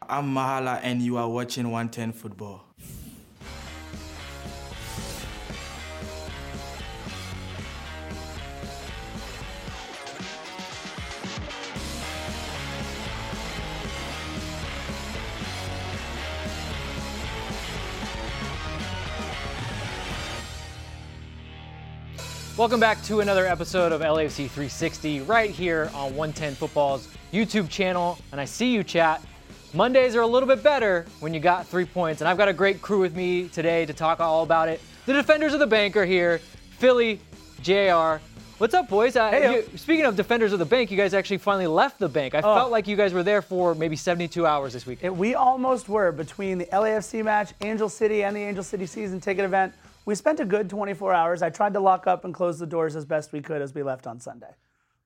I'm Mahala, and you are watching 110 Football. Welcome back to another episode of LAFC 360 right here on 110 Football's YouTube channel. And I see you, chat. Mondays are a little bit better when you got three points. And I've got a great crew with me today to talk all about it. The defenders of the Banc are here Philly, JR. What's up, boys? Uh, Hey, you- speaking of defenders of the Banc, you guys actually finally left the Banc. I Oh. felt like you guys were there for maybe 72 hours this week. We almost were between the LAFC match, Angel City, and the Angel City season ticket event. We spent a good 24 hours. I tried to lock up and close the doors as best we could as we left on Sunday.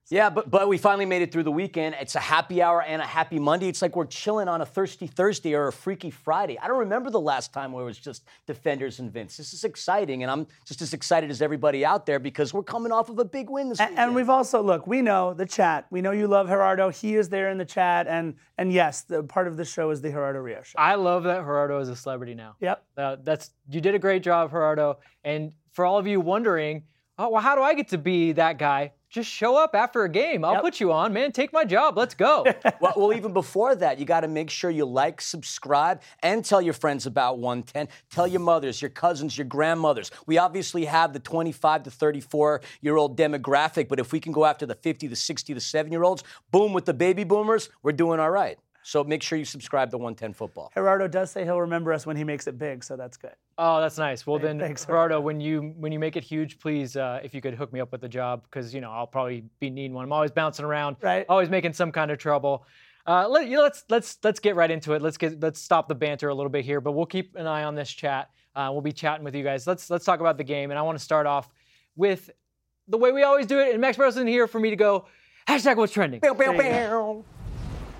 Yeah, but but we finally made it through the weekend. It's a happy hour and a happy Monday. It's like we're chilling on a thirsty Thursday or a freaky Friday. I don't remember the last time where it was just defenders and Vince. This is exciting, and I'm just as excited as everybody out there because we're coming off of a big win this And, weekend. and we've also look. We know the chat. We know you love Gerardo. He is there in the chat, and and yes, the part of the show is the Gerardo Rio show. I love that Gerardo is a celebrity now. Yep. Uh, that's you did a great job, Gerardo. And for all of you wondering, oh well, how do I get to be that guy? Just show up after a game. I'll Yep. put you on, man. Take my job. Let's go. well, well, even before that, you got to make sure you like, subscribe, and tell your friends about 110. Tell your mothers, your cousins, your grandmothers. We obviously have the 25 to 34 year old demographic, but if we can go after the 50 to 60 to 7 year olds, boom, with the baby boomers, we're doing all right. So make sure you subscribe to 110 Football. Gerardo does say he'll remember us when he makes it big, so that's good. oh, that's nice. Well then, thanks, Gerardo, when you when you make it huge, please, uh, if you could hook me up with a job, because you know I'll probably be needing one. I'm always bouncing around, Right. Always making some kind of trouble. Uh, let, you know, let's let's let's get right into it. Let's get let's stop the banter a little bit here, but we'll keep an eye on this chat. Uh, we'll be chatting with you guys. Let's let's talk about the game, and I want to start off with the way we always do it. And Max Barrow's in here for me to go hashtag what's trending.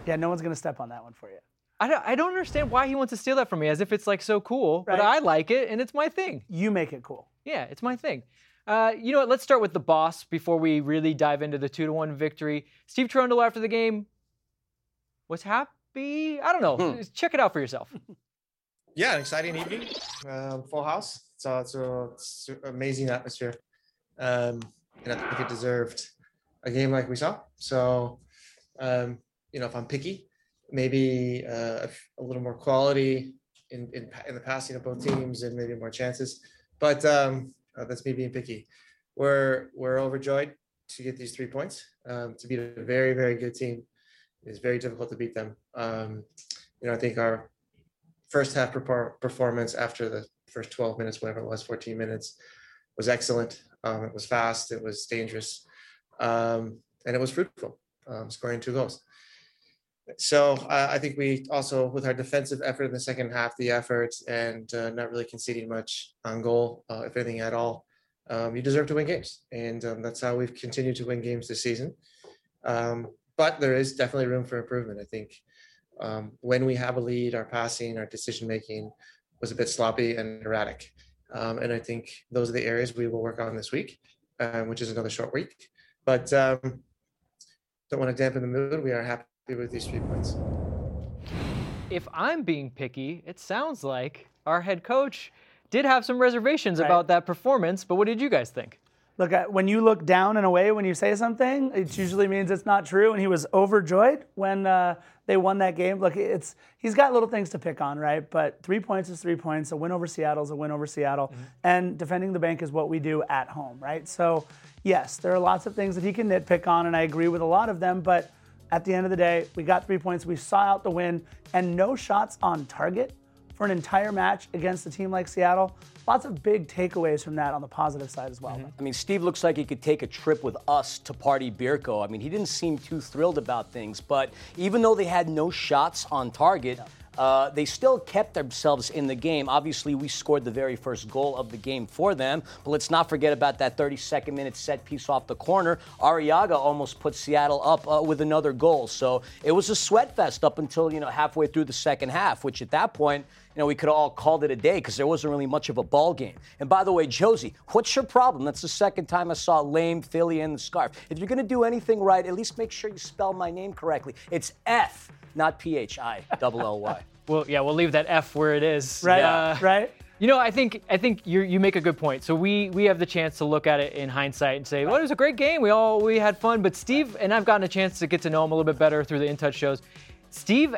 Yeah, no one's gonna step on that one for you. I don't, I don't understand why he wants to steal that from me, as if it's like so cool. But I like it, and it's my thing. You make it cool. Yeah, it's my thing. Uh, you know what? Let's start with the boss before we really dive into the two to one victory. Steve Cherundolo after the game was happy. I don't know. Check it out for yourself. yeah, an exciting evening. Um, full house. So it's, a, it's a amazing atmosphere. Um, and I think it deserved a game like we saw. So, um, you know, if I'm picky, maybe uh, a, little more quality in, in in the passing of both teams and maybe more chances. But um, uh, that's me being picky. We're we're overjoyed to get these three points. Um, to beat a very very good team is very difficult to beat them. Um, you know, I think our first half perfor- performance after the first 12 minutes, whatever it was, 14 minutes, was excellent. Um, it was fast, it was dangerous, um, and it was fruitful, um, scoring two goals. So uh, I think we also, with our defensive effort in the second half, the effort and uh, not really conceding much on goal, uh, if anything at all, um, you deserve to win games, and um, that's how we've continued to win games this season. Um, but there is definitely room for improvement. I think um, when we have a lead, our passing, our decision making was a bit sloppy and erratic. Um, and I think those are the areas we will work on this week, um, which is another short week. But um, don't want to dampen the mood. We are happy with these three points. if I'm being picky, it sounds like our head coach did have some reservations Right. about that performance. But what did you guys think? Look, when you look down and away when you say something, it usually means it's not true. And he was overjoyed when uh, they won that game. Look, it's he's got little things to pick on, right? But three points is three points. A win over Seattle is a win over Seattle, and defending the Banc is what we do at home, right? So, yes, there are lots of things that he can nitpick on, and I agree with a lot of them. But at the end of the day, we got three points. We saw out the win, and no shots on target for an entire match against a team like Seattle. Lots of big takeaways from that on the positive side as well. I mean, Steve looks like he could take a trip with us to Party Beerco. I mean, he didn't seem too thrilled about things, but even though they had no shots on target, uh, they still kept themselves in the game. Obviously, we scored the very first goal of the game for them, but let's not forget about that 32nd minute set piece off the corner. Arreaga almost put Seattle up uh, with another goal. So it was a sweat fest up until, you know, halfway through the second half, which at that point, you know, we could all called it a day because there wasn't really much of a ball game. And by the way, Josie, what's your problem? That's the second time I saw lame Philly in the scarf. If you're going to do anything right, at least make sure you spell my name correctly. It's F, not P H I double L Y. Well, yeah, we'll leave that F where it is. Right, Uh, right. You know, I think I think you you make a good point. So we we have the chance to look at it in hindsight and say, well, it was a great game. We all we had fun. But Steve and I've gotten a chance to get to know him a little bit better through the In Touch shows. Steve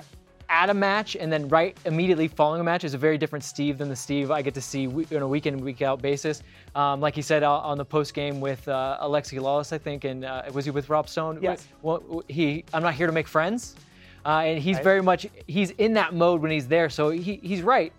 at a match and then right immediately following a match is a very different Steve than the Steve I get to see on a week in week out basis. Um, like he said uh, on the post game with uh, Alexi Lalas, I think, and uh, was he with Rob Stone? Yes. Well, he I'm not here to make friends. Uh, and he's very much he's in that mode when he's there. So he, he's right.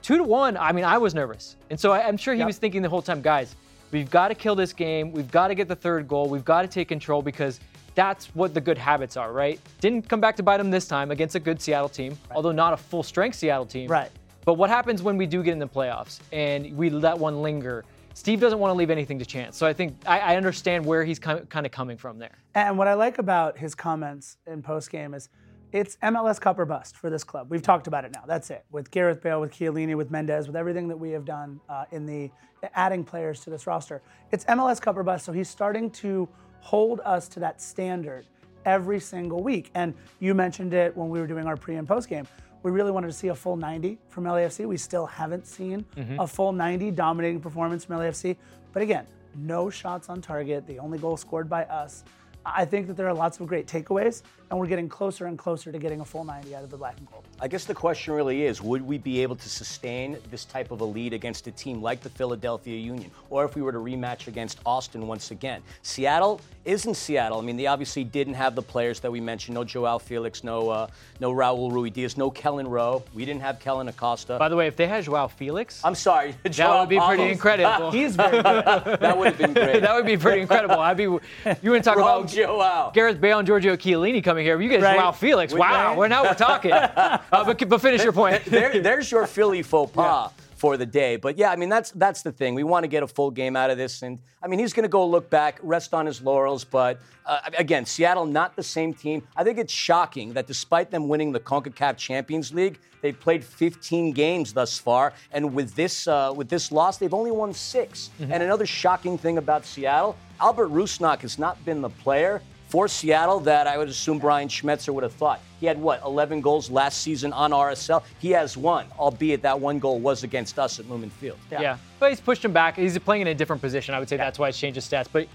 Two to one. I mean, I was nervous, and so I, I'm sure he Yep. was thinking the whole time, guys, we've got to kill this game. We've got to get the third goal. We've got to take control because that's what the good habits are, right? Didn't come back to bite him this time against a good Seattle team, although not a full strength Seattle team. Right. But what happens when we do get in the playoffs and we let one linger? Steve doesn't want to leave anything to chance. So I think I, I understand where he's kind of coming from there. And what I like about his comments in postgame is it's MLS Cup or bust for this club. We've talked about it now. That's it. With Gareth Bale, with Chiellini, with Mendez, with everything that we have done uh, in the adding players to this roster, it's MLS Cup or bust. So he's starting to hold us to that standard every single week. And you mentioned it when we were doing our pre and post game. We really wanted to see a full 90 from LAFC. We still haven't seen mm-hmm. a full 90 dominating performance from LAFC. But again, no shots on target. The only goal scored by us. I think that there are lots of great takeaways, and we're getting closer and closer to getting a full 90 out of the black and gold. I guess the question really is would we be able to sustain this type of a lead against a team like the Philadelphia Union? Or if we were to rematch against Austin once again? Seattle isn't Seattle. I mean, they obviously didn't have the players that we mentioned no Joao Felix, no, uh, no Raul Ruidiaz, no Kelyn Rowe. We didn't have Kellyn Acosta. By the way, if they had Joao Felix, I'm sorry. that Joao would be pretty incredible. He's very good. that would have been great. that would be pretty incredible. I'd be. You wouldn't talk Wrong about Joao. Gareth Bale and Giorgio Chiellini coming here? You get Right. Joao Felix. Wow, Right. well now we're talking. Uh, but, but finish your point. there, there's your Philly faux pas for the day. But yeah, I mean that's that's the thing. We want to get a full game out of this, and I mean he's going to go look back, rest on his laurels. But uh, again, Seattle not the same team. I think it's shocking that despite them winning the Concacaf Champions League, they've played 15 games thus far, and with this uh, with this loss, they've only won 6 And another shocking thing about Seattle, Albert Rusnak has not been the player for Seattle that I would assume Brian Schmetzer would have thought. He had what, 11 goals last season on RSL? He has one, albeit that one goal was against us at Lumen Field. Yeah. but he's pushed him back. He's playing in a different position. I would say that's why he's changed his stats. But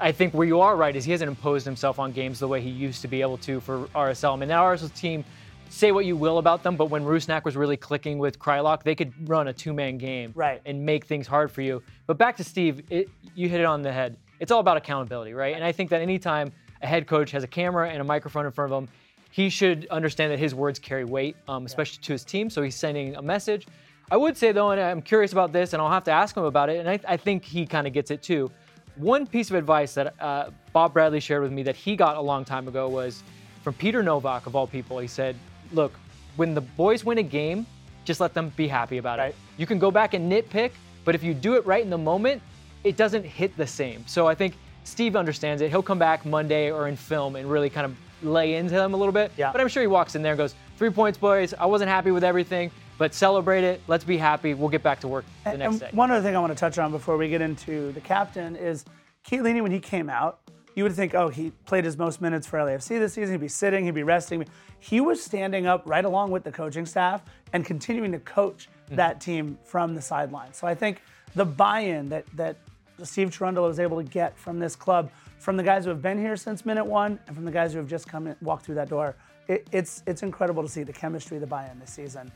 I think where you are right is he hasn't imposed himself on games the way he used to be able to for RSL. I mean, that RSL team. Say what you will about them, but when Rusnak was really clicking with Kreilach, they could run a two-man game Right. and make things hard for you. But back to Steve, it, you hit it on the head. It's all about accountability, right? And I think that anytime a head coach has a camera and a microphone in front of him, he should understand that his words carry weight, um, especially to his team. So he's sending a message. I would say though, and I'm curious about this, and I'll have to ask him about it, and I, I think he kind of gets it too. One piece of advice that uh, Bob Bradley shared with me that he got a long time ago was from Peter Nowak of all people. He said, "Look, when the boys win a game, just let them be happy about Right. it. You can go back and nitpick, but if you do it right in the moment, it doesn't hit the same. So I think Steve understands it. He'll come back Monday or in film and really kind of lay into them a little bit. Yeah. But I'm sure he walks in there and goes, three points, boys. I wasn't happy with everything, but celebrate it. Let's be happy. We'll get back to work the And- next and day. one other thing I want to touch on before we get into the captain is Chiellini, when he came out, you would think, oh, he played his most minutes for LAFC this season. He'd be sitting, he'd be resting. He was standing up right along with the coaching staff and continuing to coach mm-hmm. that team from the sideline. So I think the buy-in that that Steve Cherundolo was able to get from this club, from the guys who have been here since minute one, and from the guys who have just come in, walked through that door, it, it's it's incredible to see the chemistry, the buy-in this season.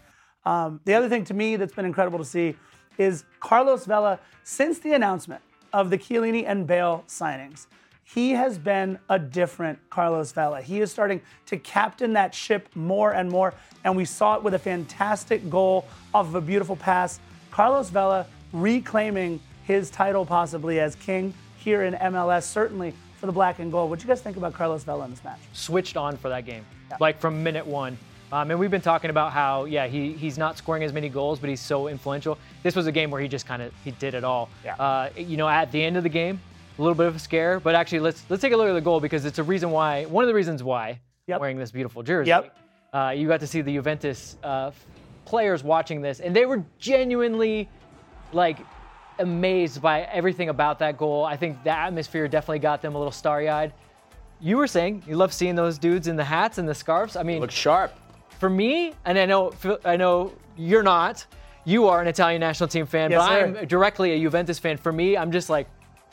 Um, the other thing to me that's been incredible to see is Carlos Vela, since the announcement of the Chiellini and Bale signings, he has been a different Carlos Vela. He is starting to captain that ship more and more, and we saw it with a fantastic goal off of a beautiful pass. Carlos Vela reclaiming his title possibly as king here in MLS, certainly for the black and gold. What do you guys think about Carlos Vela in this match? switched on for that game, like from minute one. Um, and we've been talking about how, yeah, he, he's not scoring as many goals, but he's so influential. This was a game where he just kind of he did it all. Yeah. Uh, you know, at the end of the game, a little bit of a scare, but actually let's let's take a look at the goal because it's a reason why. One of the reasons why Yep. wearing this beautiful jersey. Yep. Uh, you got to see the Juventus uh, players watching this, and they were genuinely like amazed by everything about that goal. I think the atmosphere definitely got them a little starry eyed. You were saying you love seeing those dudes in the hats and the scarves. I mean, Look sharp. for me, and I know I know you're not. You are an Italian national team fan, Yes, but sir. I'm directly a Juventus fan. For me, I'm just like,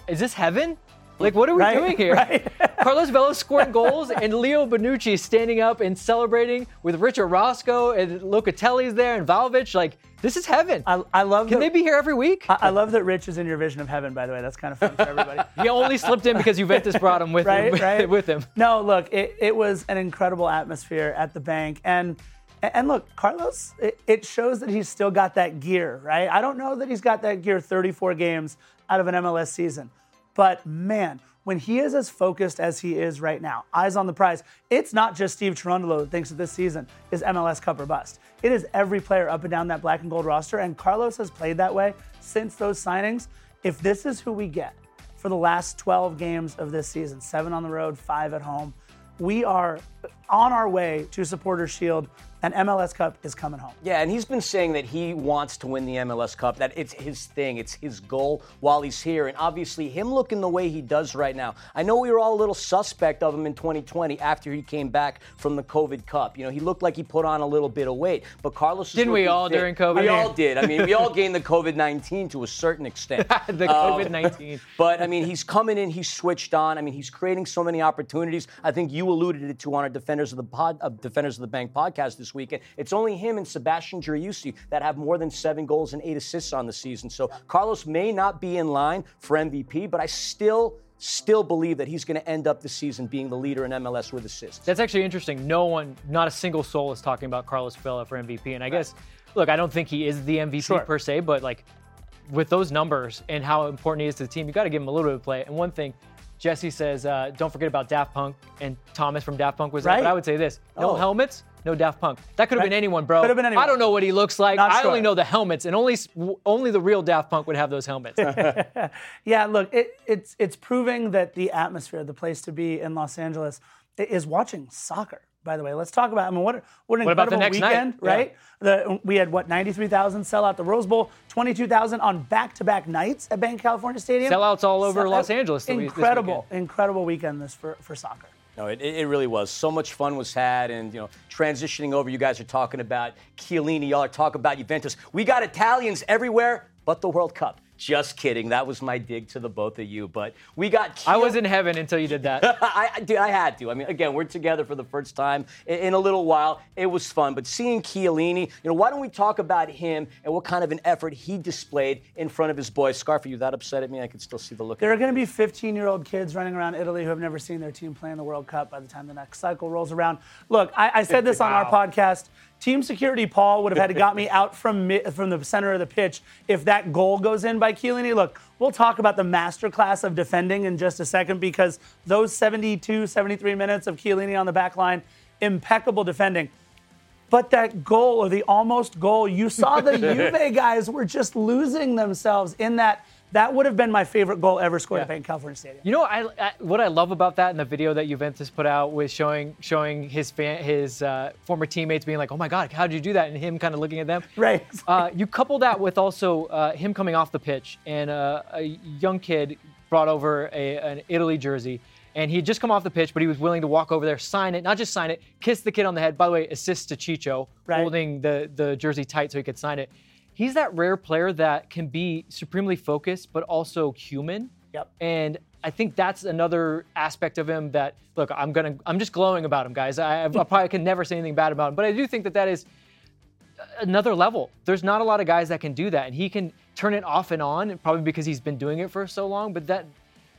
is this heaven? Like, what are we Right, doing here? right. Carlos Vela scoring goals, and Leo Bonucci standing up and celebrating with Richard Roscoe and Locatelli's there and Vlahovic. Like, this is heaven. I, I love Can that, they be here every week? I, I love that Rich is in your vision of heaven. By the way, that's kind of fun for everybody. he only slipped in because Juventus brought him with right, him. right. with him. No, look, it, it was an incredible atmosphere at the Banc, and and look, Carlos, it, it shows that he's still got that gear, right? I don't know that he's got that gear 34 games out of an MLS season, but man. When he is as focused as he is right now, eyes on the prize, it's not just Steve Cherundolo that thinks that this season is MLS Cup or bust. It is every player up and down that black and gold roster, and Carlos has played that way since those signings. If this is who we get, for the last 12 games of this season seven on the road, five at home. We are on our way to Supporter Shield, and MLS Cup is coming home. Yeah, and he's been saying that he wants to win the MLS Cup, that it's his thing, it's his goal while he's here. And obviously, him looking the way he does right now. I know we were all a little suspect of him in 2020 after he came back from the COVID Cup. You know, he looked like he put on a little bit of weight, but Carlos Didn't we all fit. during COVID? We I all did. I mean, we all gained the COVID 19 to a certain extent. the Um, COVID 19. But I mean, he's coming in, he's switched on. I mean, he's creating so many opportunities. I think you alluded it to on our Defenders of the Pod, uh, Defenders of the Banc podcast this weekend. It's only him and Sebastian Driussi that have more than seven goals and eight assists on the season. So Carlos may not be in line for MVP, but I still. Still believe that he's going to end up the season being the leader in MLS with assists. That's actually interesting. No one, not a single soul is talking about Carlos Vela for MVP. And I guess, look, I don't think he is the MVP Sure. per se, but like with those numbers and how important he is to the team, you got to give him a little bit of play. And one thing, Jesse says, uh, don't forget about Daft Punk, and Thomas from Daft Punk was there. Right. But I would say this: no Oh. helmets, no Daft Punk. That could have been anyone, bro. Could have been anyone. I don't know what he looks like. Not I only know the helmets, and only only the real Daft Punk would have those helmets. Yeah, look, it, it's it's proving that the atmosphere, the place to be in Los Angeles, is watching soccer. By the way, let's talk about. I mean, what what an What about the incredible next night? weekend, Yeah. right? The, we had what 93,000 sell out the Rose Bowl, 22,000 on back-to-back nights at Banc California Stadium. Sellouts all over Los Angeles Incredible, weekend. incredible weekend this for for soccer. No, it, it really was. So much fun was had, and you know, transitioning over, you guys are talking about Chiellini, y'all are talking about Juventus. We got Italians everywhere, but the World Cup. Just kidding. That was my dig to the both of you. But we got. I was in heaven until you did that. I, I, dude, I had to. I mean, again, we're together for the first time in, in a little while. It was fun, but seeing Chiellini, you know, why don't we talk about him and what kind of an effort he displayed in front of his boys? Scarf, are you that upset at me? I could still see the look. There are going to be 15 year old kids running around Italy who have never seen their team play in the World Cup by the time the next cycle rolls around. Look, I, I said this on our podcast. Team security Paul would have had to got me out from from the center of the pitch if that goal goes in by Chiellini. Look, we'll talk about the masterclass of defending in just a second because those 72, 73 minutes of Chiellini on the back line, impeccable defending. But that goal or the almost goal, you saw the Juve guys were just losing themselves in that. That would have been my favorite goal ever scored at Yeah. Banc California Stadium. You know, I, I what I love about that in the video that Juventus put out was showing showing his fan, his uh, former teammates being like, "Oh my God, how did you do that?" and him kind of looking at them. Right. Uh, you couple that with also uh, him coming off the pitch and uh, a young kid brought over a, an Italy jersey. And he had just come off the pitch, but he was willing to walk over there, sign it, not just sign it, kiss the kid on the head. By the way, assist to Chicho, Right. holding the, the jersey tight so he could sign it. He's that rare player that can be supremely focused, but also human. Yep. And I think that's another aspect of him that look, I'm gonna, I'm just glowing about him, guys. I, I probably can never say anything bad about him, but I do think that that is another level. There's not a lot of guys that can do that, and he can turn it off and on, probably because he's been doing it for so long. But that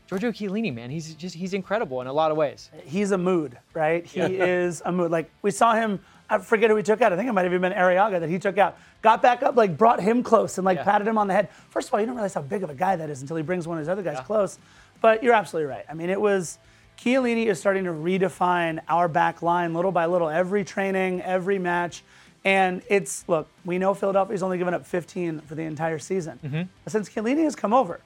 Giorgio Chiellini, man, he's just he's incredible in a lot of ways. He's a mood, right? He is a mood. Like we saw him. I forget who he took out. I think it might have even been Arreaga that he took out. Got back up, like brought him close and like Yeah. patted him on the head. First of all, you don't realize how big of a guy that is until he brings one of his other guys close. But you're absolutely right. I mean, it was Chiellini is starting to redefine our back line little by little, every training, every match. And it's look, we know Philadelphia's only given up 15 for the entire season. Mm-hmm. But since Chiellini has come over,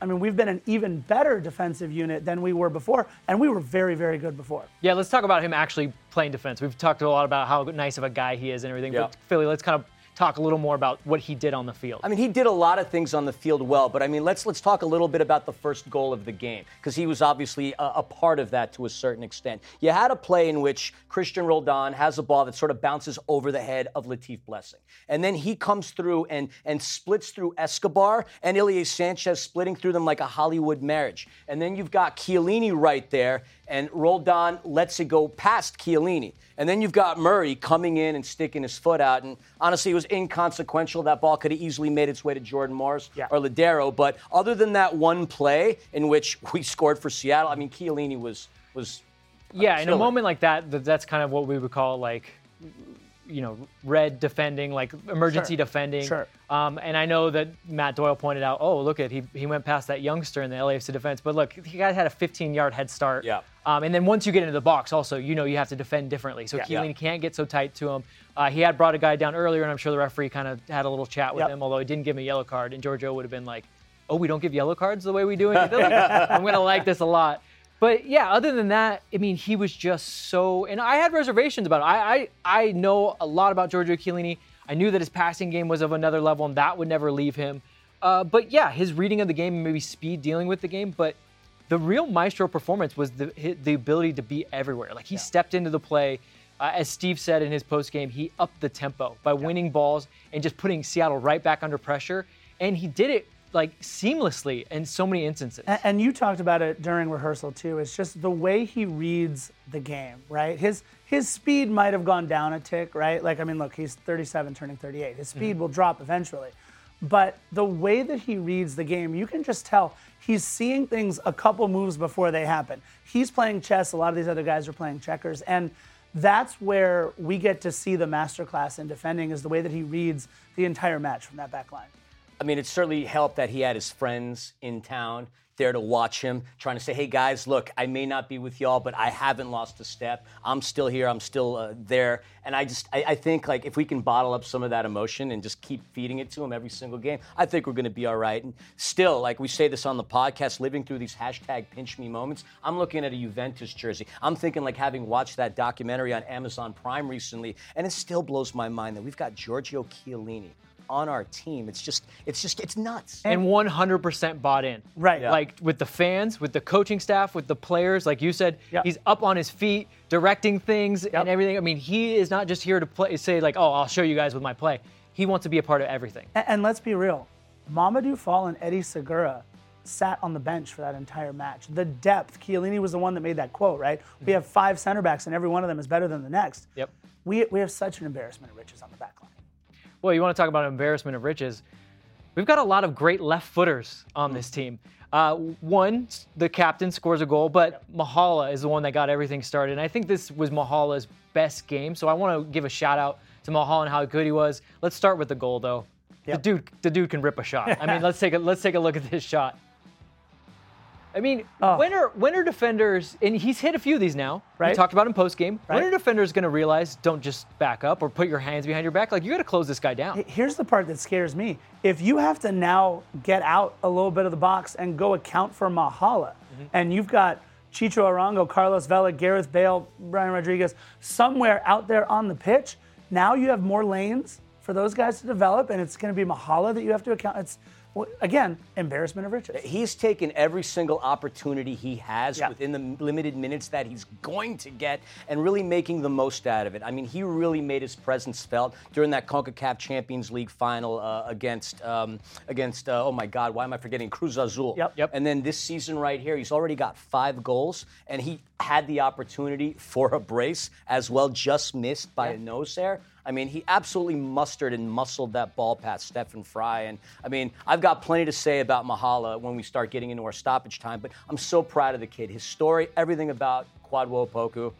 I mean, we've been an even better defensive unit than we were before, and we were very, very good before. Yeah, let's talk about him actually playing defense. We've talked a lot about how nice of a guy he is and everything. Yeah. But Philly, let's kind of talk a little more about what he did on the field. I mean, he did a lot of things on the field well, but I mean, let's let's talk a little bit about the first goal of the game because he was obviously a, a, part of that to a certain extent. You had a play in which Cristian Roldan has a ball that sort of bounces over the head of Latif Blessing, and then he comes through and and splits through Escobar and Ilie Sanchez splitting through them like a Hollywood marriage, and then you've got Chiellini right there, and Roldan lets it go past Chiellini. And then you've got Murillo coming in and sticking his foot out. And honestly, it was inconsequential. That ball could have easily made its way to Jordan Morris yeah. or Lodeiro. But other than that one play in which we scored for Seattle, I mean, Chiellini was was. Yeah, in a moment like that, that's kind of what we would call like you know, red defending, like emergency sure. defending. Sure. Um, and I know that Matt Doyle pointed out, oh, look at he he went past that youngster in the LAFC defense, but look, he guys had a 15-yard head start. Yeah. Um, and then once you get into the box, also, you know, you have to defend differently. So yeah. Chiellini yeah. can't get so tight to him. Uh, he had brought a guy down earlier, and I'm sure the referee kind of had a little chat with yep. him, although he didn't give him a yellow card. And Giorgio would have been like, oh, we don't give yellow cards the way we do in it. I'm gonna like this a lot. But yeah, other than that, I mean, he was just so. And I had reservations about it. I I, I know a lot about Giorgio Chiellini. I knew that his passing game was of another level, and that would never leave him. Uh, but yeah, his reading of the game, maybe speed dealing with the game, but the real maestro performance was the the ability to be everywhere. Like he yeah. stepped into the play. Uh, as Steve said in his post game, he upped the tempo by yeah. winning balls and just putting Seattle right back under pressure. And he did it like seamlessly in so many instances. And, and, you talked about it during rehearsal too. It's just the way he reads the game, right? His his speed might have gone down a tick, right? Like I mean, look, he's 37 turning 38. His speed mm-hmm. will drop eventually. But the way that he reads the game, you can just tell he's seeing things a couple moves before they happen. He's playing chess, a lot of these other guys are playing checkers and that's where we get to see the masterclass in defending is the way that he reads the entire match from that back line. I mean, it certainly helped that he had his friends in town there to watch him, trying to say, hey guys, look, I may not be with y'all, but I haven't lost a step. I'm still here. I'm still uh, there. And I just, I, I, think like if we can bottle up some of that emotion and just keep feeding it to him every single game, I think we're going to be all right. And still, like we say this on the podcast, living through these hashtag pinch me moments, I'm looking at a Juventus jersey. I'm thinking like having watched that documentary on Amazon Prime recently, and it still blows my mind that we've got Giorgio Chiellini on our team. It's just, it's just, it's nuts. And 100% bought in. Right. Yeah. Like with the fans, with the coaching staff, with the players. Like you said, yep. he's up on his feet, directing things yep. and everything. I mean, he is not just here to play, say like, oh, I'll show you guys with my play. He wants to be a part of everything. And, and let's be real, Mamadou Fall and Eddie Segura sat on the bench for that entire match. The depth, Chiellini was the one that made that quote, right? Mm-hmm. We have five center backs and every one of them is better than the next. Yep. We, we have such an embarrassment of riches on the back line. Well, you want to talk about embarrassment of riches? We've got a lot of great left footers on this team. Uh, one, the captain scores a goal, but Mahala is the one that got everything started. And I think this was Mahala's best game. So I want to give a shout out to Mahala and how good he was. Let's start with the goal, though. Yep. The dude, the dude can rip a shot. I mean, let's take a let's take a look at this shot. I mean, oh. when are when are defenders? And he's hit a few of these now. Right. We talked about in post game. Right. When are defenders going to realize don't just back up or put your hands behind your back? Like you got to close this guy down. Here's the part that scares me. If you have to now get out a little bit of the box and go account for Mahala, mm-hmm. and you've got Chicho Arango, Carlos Vela, Gareth Bale, Brian Rodriguez somewhere out there on the pitch. Now you have more lanes for those guys to develop, and it's going to be Mahala that you have to account. It's again, embarrassment of riches. He's taken every single opportunity he has yeah. within the limited minutes that he's going to get and really making the most out of it. I mean, he really made his presence felt during that CONCACAF Champions League final uh, against, um, against uh, oh my God, why am I forgetting? Cruz Azul. Yep. yep. And then this season right here, he's already got five goals, and he had the opportunity for a brace as well, just missed by a nose hair. I mean, he absolutely mustered and muscled that ball past Stefan Frei. And I mean, I've got plenty to say about Mahala when we start getting into our stoppage time, but I'm so proud of the kid. His story, everything about Kwadwo Opoku.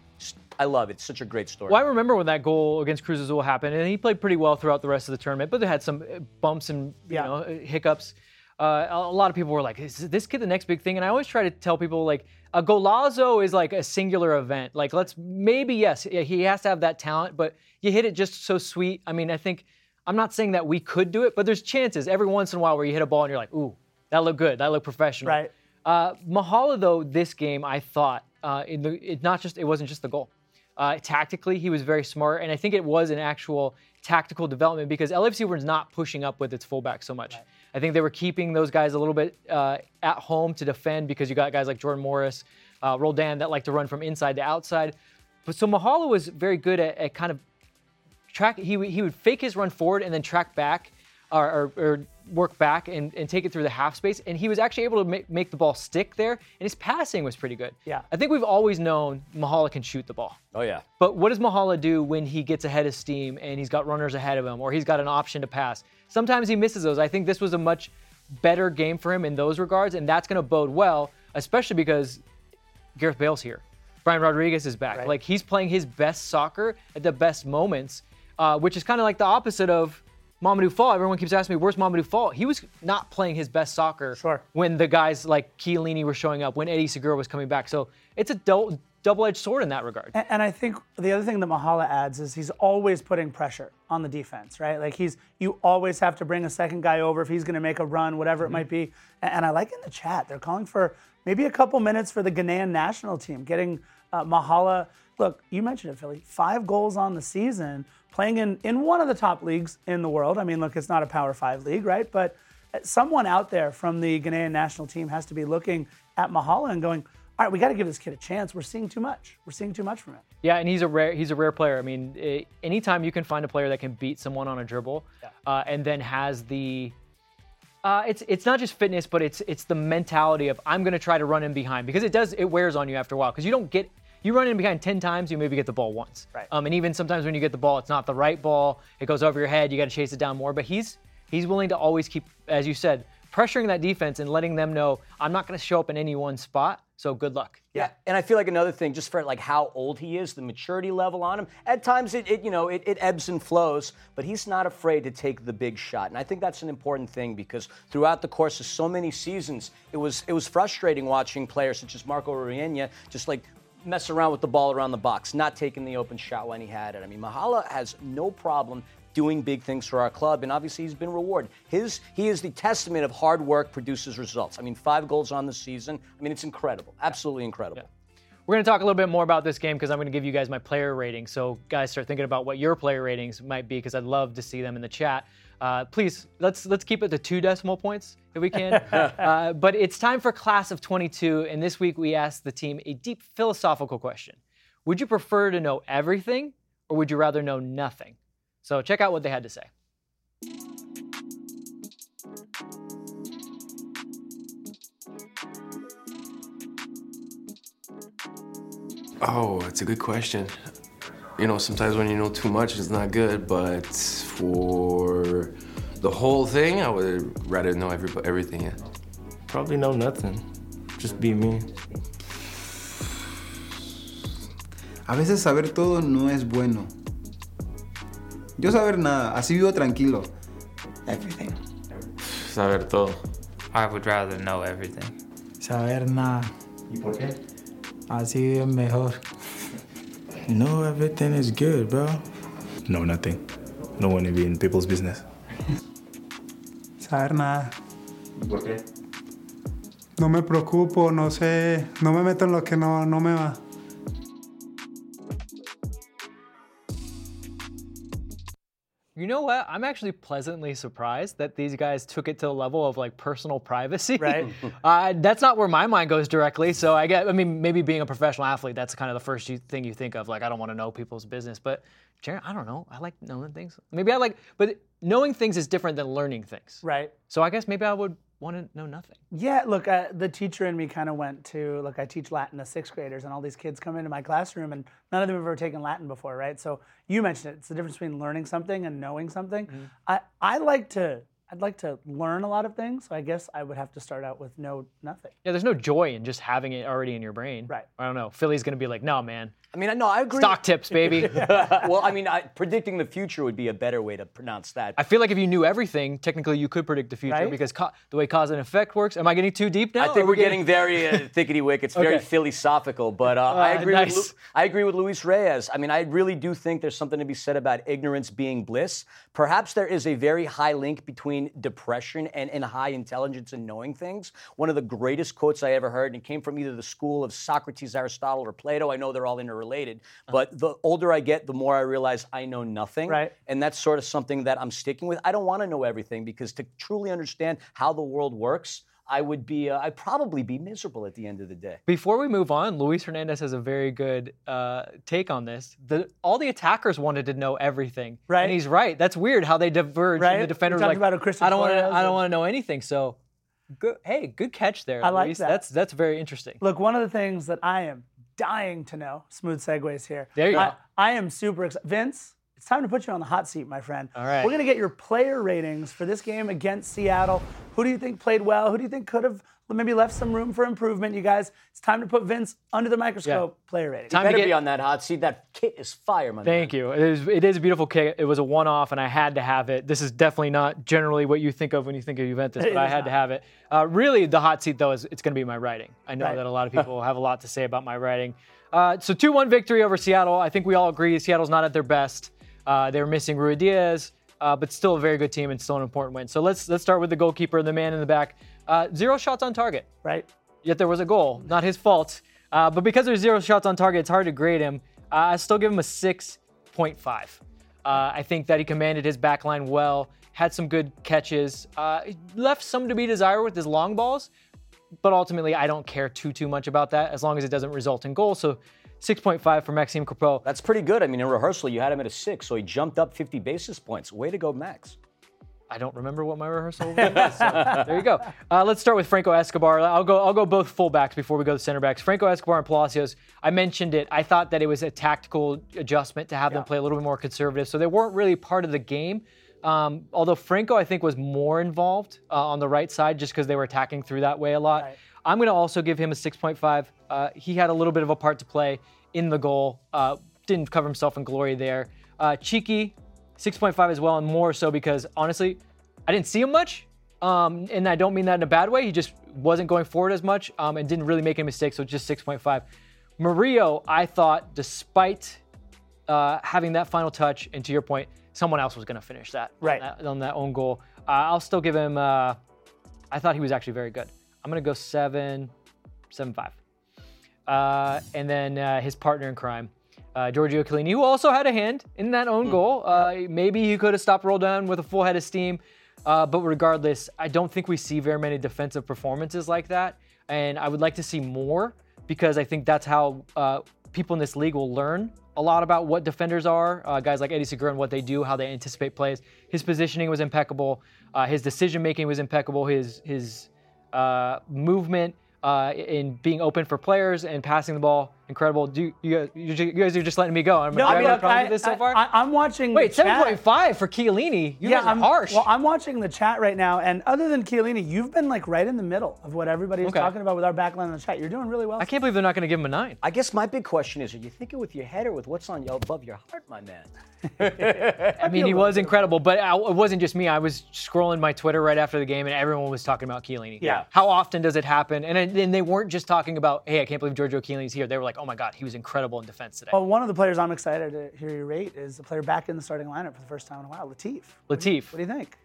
I love it. It's such a great story. Well, I remember when that goal against Cruz Azul happened, and he played pretty well throughout the rest of the tournament, but they had some bumps and you yeah. know hiccups. Uh, a lot of people were like, "Is this kid the next big thing?" And I always try to tell people like, a golazo is like a singular event. Like, let's maybe yes, he has to have that talent, but you hit it just so sweet. I mean, I think I'm not saying that we could do it, but there's chances every once in a while where you hit a ball and you're like, "Ooh, that looked good. That looked professional." Right. Uh, Mahala though, this game I thought uh, in the it not just it wasn't just the goal. Uh, tactically, he was very smart, and I think it was an actual tactical development because LFC was not pushing up with its fullback so much. I think they were keeping those guys a little bit uh, at home to defend because you got guys like Jordan Morris, uh, Roldan that like to run from inside to outside. But so Mahala was very good at, at kind of track. He he would fake his run forward and then track back, or, or, or work back and, and take it through the half space. And he was actually able to make, make the ball stick there. And his passing was pretty good. Yeah. I think we've always known Mahala can shoot the ball. Oh yeah. But what does Mahala do when he gets ahead of steam and he's got runners ahead of him or he's got an option to pass? Sometimes he misses those. I think this was a much better game for him in those regards, and that's going to bode well, especially because Gareth Bale's here. Brian Rodriguez is back. Right. Like he's playing his best soccer at the best moments, uh, which is kind of like the opposite of Mamadou Fall. Everyone keeps asking me, where's Mamadou Fall? He was not playing his best soccer Sure. when the guys like Chiellini were showing up, when Eddie Segura was coming back. So it's a dou- double-edged sword in that regard. And, and I think the other thing that Mahala adds is he's always putting pressure on the defense, right? Like he's you always have to bring a second guy over if he's going to make a run, whatever it might be. And, and I like in the chat they're calling for maybe a couple minutes for the Ghanaian national team, getting uh, Mahala. Look, you mentioned it, Philly. Five goals on the season, playing in in one of the top leagues in the world. I mean, look, it's not a Power Five league, right? But someone out there from the Ghanaian national team has to be looking at Mahala and going, all right, we got to give this kid a chance. We're seeing too much. We're seeing too much from him. Yeah, and he's a rare he's a rare player. I mean, eh, anytime you can find a player that can beat someone on a dribble, uh, and then has the uh, it's it's not just fitness, but it's it's the mentality of I'm going to try to run in behind because it does it wears on you after a while because you don't get you run in behind ten times, you maybe get the ball once. Right. Um, and even sometimes when you get the ball, it's not the right ball. It goes over your head. You got to chase it down more. But he's he's willing to always keep, as you said, pressuring that defense and letting them know I'm not going to show up in any one spot. So good luck. Yeah, and I feel like another thing, just for like how old he is, the maturity level on him. At times, it, it you know it, it ebbs and flows, but he's not afraid to take the big shot, and I think that's an important thing because throughout the course of so many seasons, it was it was frustrating watching players such as Marco Ureña just like mess around with the ball around the box, not taking the open shot when he had it. I mean, Mahala has no problem doing big things for our club, and obviously he's been rewarded. His he is the testament of hard work produces results. I mean, five goals on the season. I mean, it's incredible, absolutely incredible. We're going to talk a little bit more about this game because I'm going to give you guys my player ratings. So, guys, start thinking about what your player ratings might be because I'd love to see them in the chat. Uh, please, let's let's keep it to two decimal points if we can. uh, but it's time for class of 22, and this week we asked the team a deep philosophical question: Would you prefer to know everything, or would you rather know nothing? So, check out what they had to say. Oh, it's a good question. You know, sometimes when you know too much, it's not good, but for the whole thing, I would rather know every, everything. Yeah. Probably know nothing. Just be me. A veces saber todo no es bueno. Yo saber nada, así vivo tranquilo. Everything. Saber todo. I would rather know everything. Saber nada. ¿Y por qué? Así es mejor. No, everything is good, bro. Know nothing. No one to be in people's business. Saber nada. ¿Y por qué? No me preocupo, no sé, no me meto en lo que no, no me va. Know what? I'm actually pleasantly surprised that these guys took it to the level of like personal privacy. Right. uh, that's not where my mind goes directly. So I get, I mean, maybe being a professional athlete, that's kind of the first you, thing you think of. Like, I don't want to know people's business. But Jared, I don't know. I like knowing things. Maybe I like, but knowing things is different than learning things. Right. So I guess maybe I would want to know nothing. Yeah, look, uh, the teacher in me kind of went to, look, I teach Latin to sixth graders, and all these kids come into my classroom, and none of them have ever taken Latin before, right? So you mentioned it. It's the difference between learning something and knowing something. I, I like to, I'd like to learn a lot of things, so I guess I would have to start out with no nothing. Yeah, there's no joy in just having it already in your brain. Right. I don't know. Philly's going to be like, no, man. I mean, no, I agree. Stock tips, baby. well, I mean, I, predicting the future would be a better way to pronounce that. I feel like if you knew everything, technically you could predict the future Right? because ca- the way cause and effect works. Am I getting too deep now? I think we we're getting very uh, thickety wick. It's very philosophical, but uh, I Uh, agree. nice. With Lu- I agree with Luis Reyes. I mean, I really do think there's something to be said about ignorance being bliss. Perhaps there is a very high link between depression and, and high intelligence and knowing things. One of the greatest quotes I ever heard, and it came from either the school of Socrates, Aristotle, or Plato. I know they're all interrelated. Related. But the older I get, the more I realize I know nothing. Right. And that's sort of something that I'm sticking with. I don't want to know everything because to truly understand how the world works, I would be, uh, I'd probably be miserable at the end of the day. Before we move on, Luis Hernandez has a very good uh, take on this. The, all the attackers wanted to know everything, Right. And he's right. That's weird how they diverge. Right. The We defender like, about a Christian I don't want to. I don't want to know anything. So, good, hey, good catch there, I like Luis. that. That's that's very interesting. Look, one of the things that I am dying to know, smooth segues here. There you I, go. I am super excited. Vince, it's time to put you on the hot seat, my friend. All right. We're going to get your player ratings for this game against Seattle. Who do you think played well? Who do you think could have maybe left some room for improvement? You guys, it's time to put Vince under the microscope. Player rating. Time to get- be on that hot seat. That kit is fire, my man. Thank you. It is, it is a beautiful kick. It was a one-off, and I had to have it. This is definitely not generally what you think of when you think of Juventus, but I is had to have it. Uh, really, the hot seat though is it's going to be my writing. I know Right. that a lot of people have a lot to say about my writing. Uh, so two-one victory over Seattle. I think we all agree Seattle's not at their best. Uh, they were missing Ruidiaz, uh, but still a very good team and still an important win. So let's let's start with the goalkeeper, the man in the back. Uh, zero shots on target. right? Yet there was a goal, not his fault. Uh, but because there's zero shots on target, it's hard to grade him. Uh, I still give him a 6.5. Uh, I think that he commanded his back line well, had some good catches, uh, left some to be desired with his long balls, but ultimately I don't care too too much about that as long as it doesn't result in goals. So 6.5 for Maxime Crepeau. That's pretty good. I mean, in rehearsal, you had him at a six, so he jumped up 50 basis points. Way to go, Max. I don't remember what my rehearsal was. So there you go. Uh, let's start with Franco Escobar. I'll go. I'll go both fullbacks before we go to center backs. Franco Escobar and Palacios. I mentioned it. I thought that it was a tactical adjustment to have them play a little bit more conservative, so they weren't really part of the game. Um, although Franco, I think, was more involved uh, on the right side just because they were attacking through that way a lot. I'm going to also give him a 6.5. Uh, he had a little bit of a part to play in the goal. Uh, didn't cover himself in glory there. Uh, Cheeky, 6.5 as well, and more so because honestly, I didn't see him much. Um, and I don't mean that in a bad way. He just wasn't going forward as much um, and didn't really make any mistakes, so just 6.5. Mario, I thought, despite uh, having that final touch, and to your point, someone else was going to finish that, Right. on that on that own goal. Uh, I'll still give him. Uh, I thought he was actually very good. I'm going to go seven, seven five. Uh, and then uh, his partner in crime, uh, Giorgio Chiellini, who also had a hand in that own goal. Uh, maybe he could have stopped Roldan with a full head of steam. Uh, but regardless, I don't think we see very many defensive performances like that. And I would like to see more because I think that's how uh, people in this league will learn a lot about what defenders are. Uh, guys like Eddie Segura and what they do, how they anticipate plays. His positioning was impeccable. Uh, his decision making was impeccable. His his uh, movement uh, in being open for players and passing the ball, incredible. Do you, you, guys, you guys are just letting me go? I'm, No, I I mean, have a problem I, with this so I- far. I, am watching. Wait, the chat. 7.5 for Chiellini. You guys are I'm harsh. Well, I'm watching the chat right now, and other than Chiellini, you've been like right in the middle of what everybody is Okay. talking about with our backline in the chat. You're doing really well. I can't believe they're not going to give him a nine. I guess my big question is: Are you thinking with your head or with what's on your, above your heart, my man? I mean, he was incredible, but I, it wasn't just me. I was scrolling my Twitter right after the game, and everyone was talking about Chiellini. Yeah. How often does it happen? And, and they weren't just talking about, hey, I can't believe Giorgio Chiellini's here. They were like, oh my God, he was incredible in defense today. Well, one of the players I'm excited to hear you rate is the player back in the starting lineup for the first time in a while, Latif. What do you- Latif. What do you think?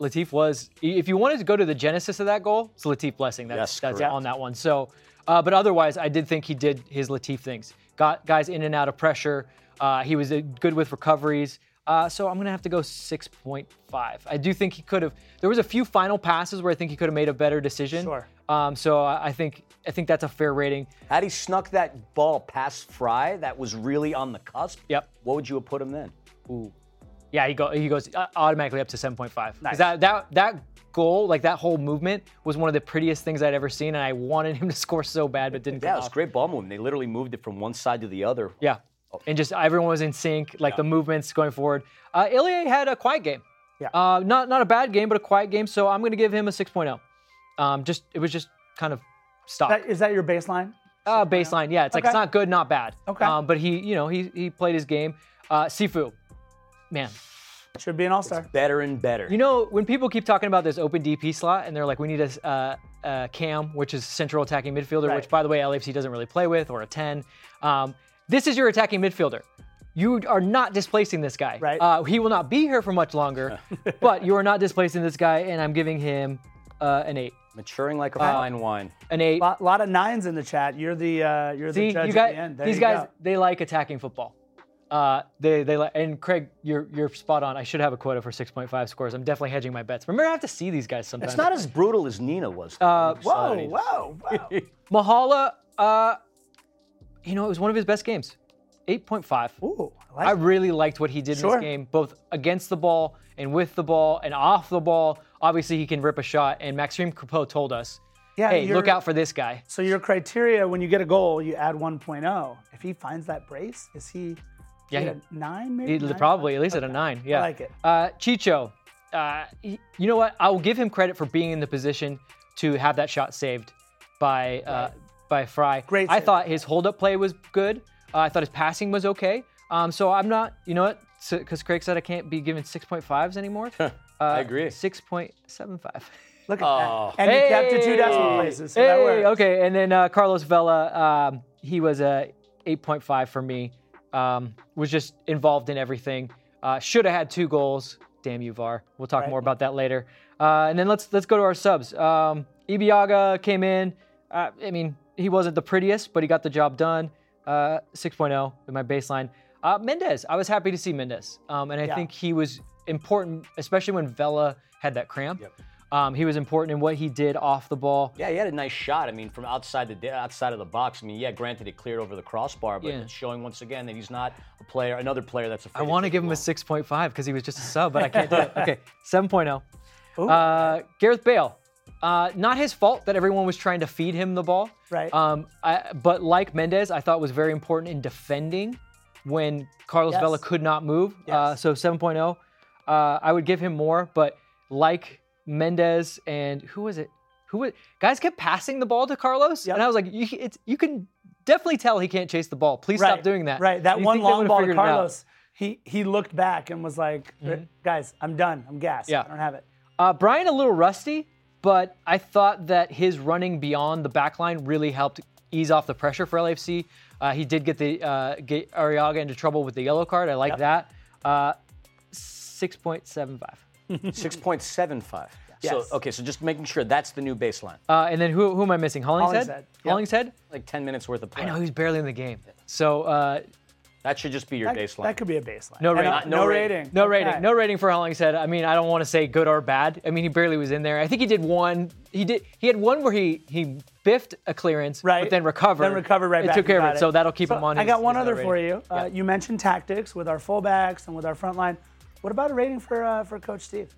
Latif was, if you wanted to go to the genesis of that goal, it's Latif Blessing. That's, Yes, that's correct. on that one. So, uh, but otherwise, I did think he did his Latif things. Got guys in and out of pressure. Uh, he was uh, good with recoveries. Uh, so I'm gonna have to go 6.5. I do think he could have. There was a few final passes where I think he could have made a better decision. Sure. Um, so I I think I think that's a fair rating. Had he snuck that ball past Frei, that was really on the cusp. Yep. What would you have put him then? Ooh. Yeah, he go he goes uh, automatically up to 7.5. Nice. That that that goal, like that whole movement, was one of the prettiest things I'd ever seen, and I wanted him to score so bad, but didn't. Yeah, it was off. great ball movement. They literally moved it from one side to the other. Yeah. And just everyone was in sync, like the movements going forward. Uh, Ilie had a quiet game. Yeah. Uh, not not a bad game, but a quiet game. So I'm going to give him a 6.0. Um, just it was just kind of stock. That, is that your baseline? Uh, baseline, yeah. It's like it's not good, not bad. Okay. Um, but he, you know, he he played his game. Uh, Cifu, man, Should be an all star. Better and better. you know when people keep talking about this open DP slot and they're like, we need a, uh, a Cam, which is central attacking midfielder, Right. which by the way LAFC doesn't really play with, or a 10. Um, this is your attacking midfielder. You are not displacing this guy. Right. Uh, he will not be here for much longer, but you are not displacing this guy, and I'm giving him uh, an eight. Maturing like a Uh, fine wine. An eight. A lot, lot of nines in the chat. You're the uh, you're See, the judge you got at the end. There these you guys. go. They like attacking football. Uh, they they like and Craig, you're you're spot on. I should have a quota for 6.5 scores. I'm definitely hedging my bets. Remember, I have to see these guys sometimes. It's not as brutal as Nina was. Uh, Whoa, whoa, whoa. Mahala, uh, you know, it was one of his best games. 8.5. Ooh, I like I really liked what he did in this game, both against the ball and with the ball and off the ball. Obviously, he can rip a shot, and Maxime Crepeau told us, Yeah, hey, look out for this guy. So your criteria when you get a goal, you add 1.0. If he finds that brace, is he Yeah, he nine maybe? Nine? probably, at least at a nine. Yeah. I like it. Uh, Chicho, uh, he- you know what? I will give him credit for being in the position to have that shot saved by uh, by Frei. Great I save. thought his hold up play was good. Uh, I thought his passing was okay. Um, so I'm not, you know what? Because Craig said I can't be given 6.5s anymore. uh, I agree. 6.75. Look at Oh. that. And you kept to two decimal places, so that Hey, works. okay. And then uh, Carlos Vela, um, he was a 8.5 for me. Um, was just involved in everything. Uh, Should have had two goals. Damn you, VAR. We'll talk Right. more about that later. Uh, and then let's let's go to our subs. Um, Ibeagha came in. Uh, I mean, he wasn't the prettiest, but he got the job done. Uh, 6.0 in my baseline. Uh, Mendez, I was happy to see Mendez, um, and I Yeah. think he was important, especially when Vela had that cramp. Um, he was important in what he did off the ball. Yeah, he had a nice shot. I mean, from outside the outside of the box. I mean, yeah, granted it cleared over the crossbar, but Yeah. it's showing once again that he's not a player, another player that's afraid I want to give him a 6.5 because he was just a sub, but I can't do it. Okay, 7.0. Uh, Gareth Bale. Uh, not his fault that everyone was trying to feed him the ball. Right. Um, I, but like Mendez, I thought was very important in defending when Carlos Yes. Vela could not move. Uh, so 7.0. Uh, I would give him more, but like Mendez and who was it? Who was, guys kept passing the ball to Carlos, Yep. and I was like, you, it's, you can definitely tell he can't chase the ball. Please stop doing that. Right. That one long ball to figured it out. Carlos, he he looked back and was like, guys, I'm done. I'm gassed. Yeah. I don't have it. Uh, Brian a little rusty, but I thought that his running beyond the back line really helped ease off the pressure for LAFC. Uh, he did get the uh, get Arreaga into trouble with the yellow card. I like Yep. that. Uh, Six point seven five. 6.75. So Yes. okay, so just making sure that's the new baseline. Uh, and then who, who am I missing? Hollingshead. Hollingshead, yep. Hollingshead. Like 10 minutes worth of play. I know he was barely in the game. So uh, That should just be your That, baseline. that could be a baseline. No And, rating. no, no rating. rating. No Okay. rating. No rating for Hollingshead. I mean, I don't want to say good or bad. I mean, he barely was in there. I think he did one. He did. He had one where he he biffed a clearance, Right. but then recovered. Then recovered right it back. took care of got it. So that'll keep So him on. I his- got one other for rating. you. Uh, You mentioned tactics with our fullbacks and with our front line. What about a rating for uh, for Coach Steve?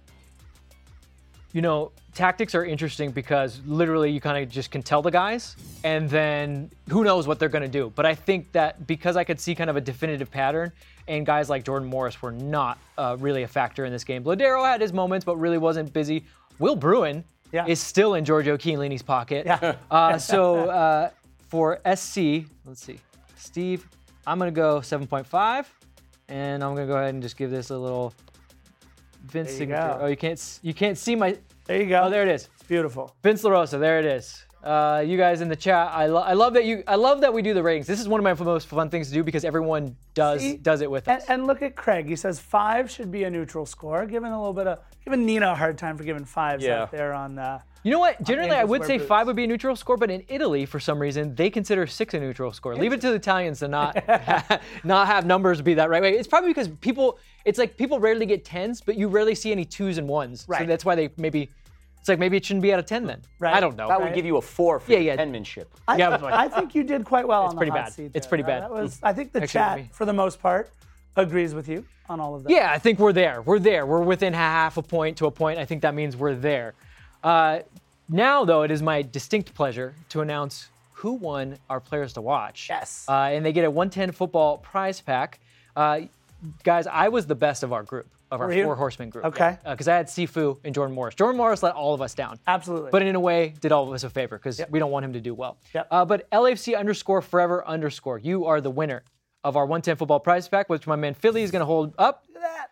You know, tactics are interesting because literally you kind of just can tell the guys, and then who knows what they're going to do. But I think that because I could see kind of a definitive pattern, and guys like Jordan Morris were not uh, really a factor in this game. Lodeiro had his moments, but really wasn't busy. Will Bruin Yeah. is still in Giorgio Chiellini's pocket. Yeah. Uh, so uh, for SC, let's see, Steve, I'm going to go 7.5, and I'm going to go ahead and just give this a little Vince There you signature. go. Oh, you can't you can't see my. There you go. Oh, there it is. It's beautiful. Vince LaRosa, there it is. Uh, you guys in the chat, I, lo- I love that you. I love that we do the ratings. This is one of my most fun things to do because everyone does See? does it with us. and look at Craig. He says five should be a neutral score. given a little bit of giving Nina a hard time for giving fives Yeah. out there on. Uh, You know what? Generally, I would say boots. five would be a neutral score, but in Italy, for some reason, they consider six a neutral score. Leave it to the Italians to not not have numbers be that right way. It's probably because people. It's like people rarely get tens, but you rarely see any twos and ones. Right. So that's why they maybe. It's like maybe it shouldn't be out of ten then. Right. I don't know. That would Right. give you a four for Yeah, yeah. penmanship. I, Yeah, but- I think you did quite well on the pretty hot bad. seat It's pretty bad. That was, I think the Actually, chat, for the most part, agrees with you on all of that. Yeah, I think we're there. We're there. We're within half a point to a point. I think that means we're there. Uh, now, though, it is my distinct pleasure to announce who won our players to watch. Yes. Uh, and they get a 110 football prize pack. Uh, guys, I was the best of our group, of our four horsemen group. Okay. Because I had Cifu and Jordan Morris. Jordan Morris let all of us down. Absolutely. But in a way, did all of us a favor because we don't want him to do well. Yep. Uh, but LAFC underscore forever underscore, you are the winner of our 110 football prize pack, which my man Philly is going to hold up. Look at that.